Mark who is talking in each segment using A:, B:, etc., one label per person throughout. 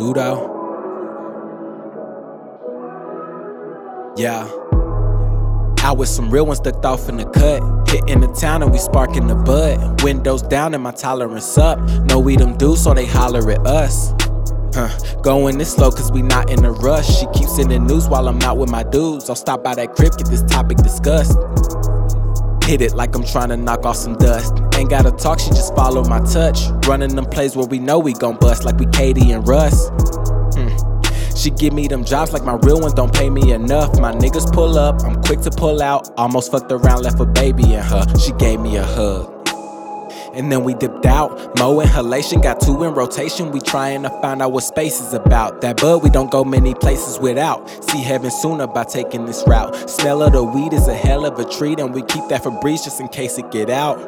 A: Pluto. Yeah. Out with some real ones ducked off in the cut. Hitting the town and we sparking the bud. Windows down and my tolerance up. Know we them dudes, so they holler at us. Huh. Going this slow cause we not in a rush. She keeps sending news while I'm out with my dudes. I'll stop by that crib, get this topic discussed. Hit it like I'm trying to knock off some dust. Ain't gotta talk, she just follow my touch. Running them plays where we know we gon' bust, like we KD and Russ. Hmm. She give me them jobs like my real ones don't pay me enough. My niggas pull up, I'm quick to pull out. Almost fucked around, left a baby in her. She gave me a hug. And then we dipped out. Mo inhalation, got two in rotation. We trying to find out what space is about. That bud, we don't go many places without. See heaven sooner by taking this route. Smell of the weed is a hell of a treat, and we keep that Febreze just in case it get out.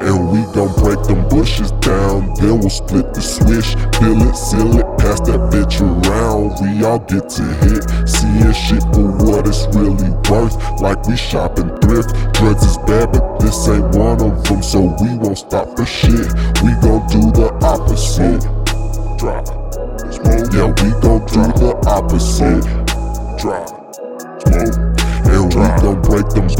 B: And we gon' break them bushes down, then we'll split the swish. Fill it, seal it, pass that bitch around. We all get to hit, seeing shit for what it's really worth. Like we shopping thrift. Drugs is bad, but this ain't one of them, so we won't stop for shit. We gon' do the opposite. Drop. Yeah, we gon' do the opposite. Drop.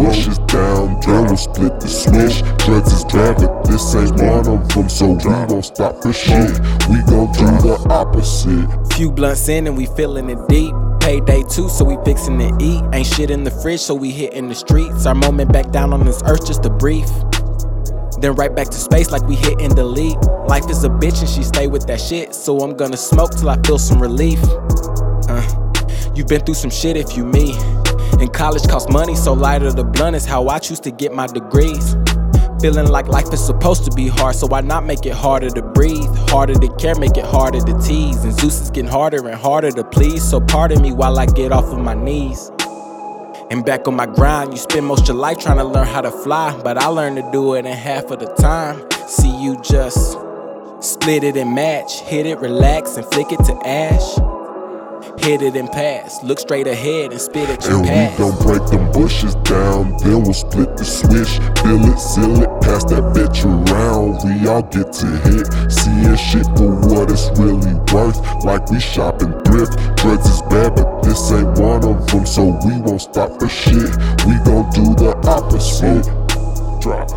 B: Bushes down, then we'll split the switch. Drugs is bad, but this ain't one of them, so we won't stop for shit. We gon' do the opposite.
A: Few blunts in and we feeling it deep. Payday two, so we fixing to eat. Ain't shit in the fridge, so we hitting the streets. Our moment back down on this earth, just a brief. Then right back to space like we hit and delete. Life is a bitch and she stay with that shit. So I'm gonna smoke till I feel some relief. Uh, you been through some shit if you me. And college costs money, so lighter the blunt is how I choose to get my degrees. Feeling like life is supposed to be hard, so why not make it harder to breathe? Harder to care, make it harder to tease. And Zeus is getting harder and harder to please, so pardon me while I get off of my knees. And back on my grind, you spend most your life trying to learn how to fly, but I learned to do it in half of the time. See you just split it and match, hit it, relax, and flick it to ash. Hit it and pass, look straight ahead and spit at your
B: And we
A: past.
B: gon' break them bushes down, then we'll split the switch. Fill it, seal it, pass that bitch around. We all get to hit, seeing shit for what it's really worth. Like we shopping thrift. Drugs is bad, but this ain't one of them, so we won't stop for shit. We gon' do the opposite. Drop.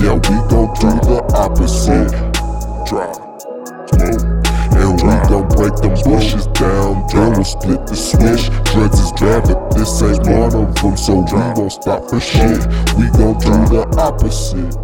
B: Yeah, we gon' do the opposite. Drop. Break them bushes down, then we'll split the switch. Drugs is but this ain't one of them, so we won't stop for shit. We gon' do the opposite.